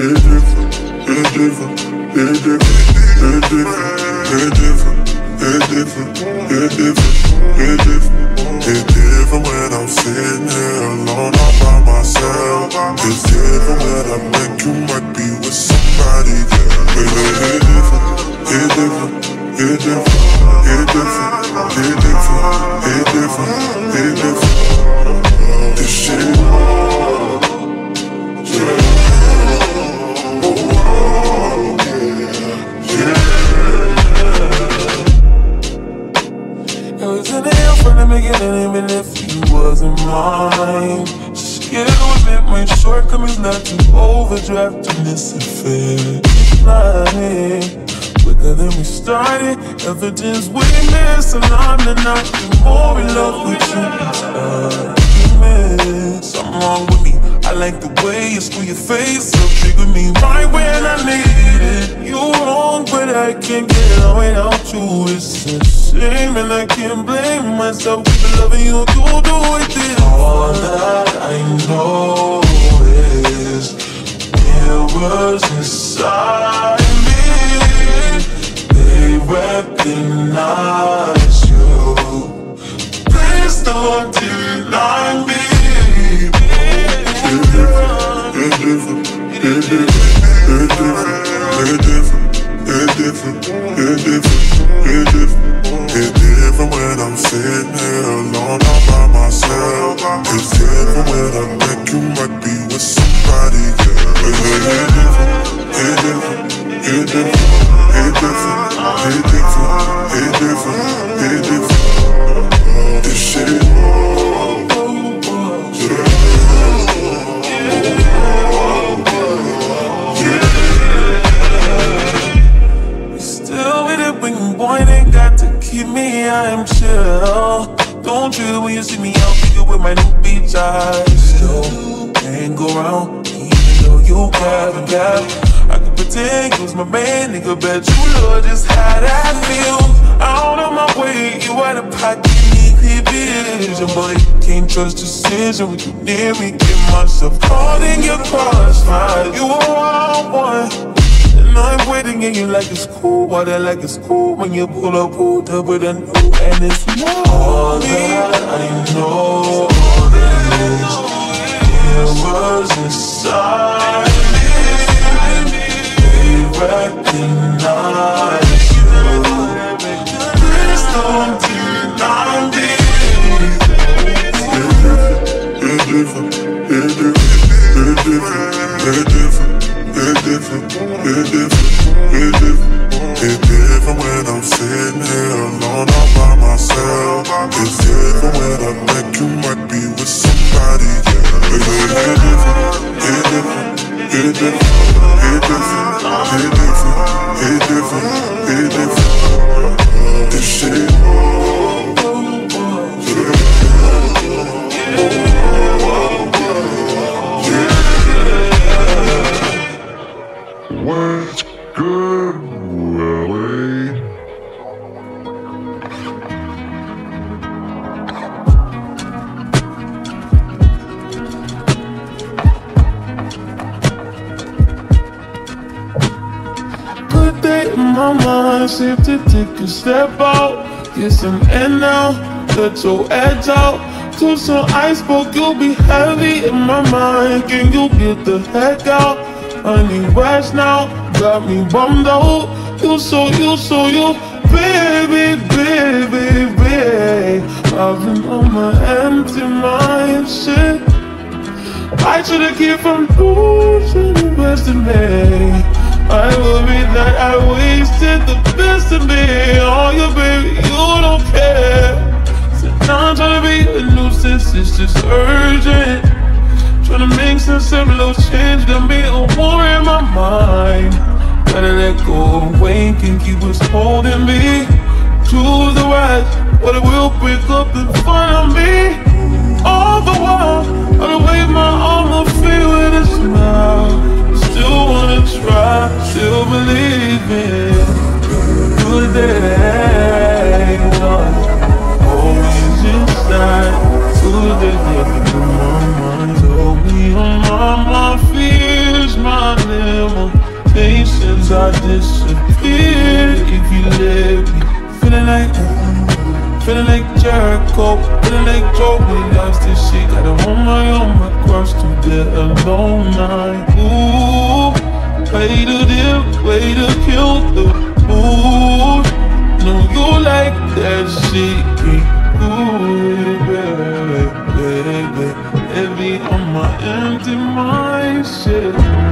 it's different, it's different, it's different, it's different, it's different, it's different, it's different, it's different. When I'm sitting here alone all by myself. It's different when I think you might be with somebody, yeah. Air from the beginning, even if you wasn't mine. Scared to admit my shortcomings led to overdraft in this affair. Lying quicker than we started. Evidence witness, and I'm the not more in love with you each argument. Something wrong with me. I like the way you screw your face up, trigger me right when I need it. You wrong, but I can't get on without you. It's a shame, and I can't blame myself for loving you. You do it different when I think you might be with somebody, different, different, different, different, different, different. Still with it when you it, got to keep me, I'm chill. Don't you when you see me out with my new beach eyes. Still can't go wrong, even though you grab and grab. I could pretend you was my man, nigga, bet you know just how that feels. Out of my way, you out of pocket, need clear vision, but can't trust decision when you near me. Get myself caught in your crossfire. You a wild one. And I'm waiting in you like it's cool, why that like it's cool when you pull up, pulled up with a new and it's all that I know is mirrors inside me. They recognize you. Please don't deny me. It's different, my mind, safe to take a step out. Get some air now, let your edge out. To some ice, but you'll be heavy in my mind. Can you get the heck out? I need rest now, got me bummed out. You so, you so, you, baby, baby, baby. I've been on my empty mind, shit. I should've kept from losing the best of me. I worry that I wasted the best of me. Oh, you baby, you don't care. So now I'm trying to be a nuisance, it's just urgent. Trying to make some simple change, got me a war in my mind. Gotta let go weight, can keep us holding me. Choose the right, but it will break up front of me. All the while, I'll wave my you lately. Feeling like, feeling like Jericho, feeling like Joe when loves this shit. Got a woman on my cross to the alone night. Ooh, way to dip, way to kill the mood. Know you like that shit. Ooh, baby, baby, heavy on my empty mind, shit.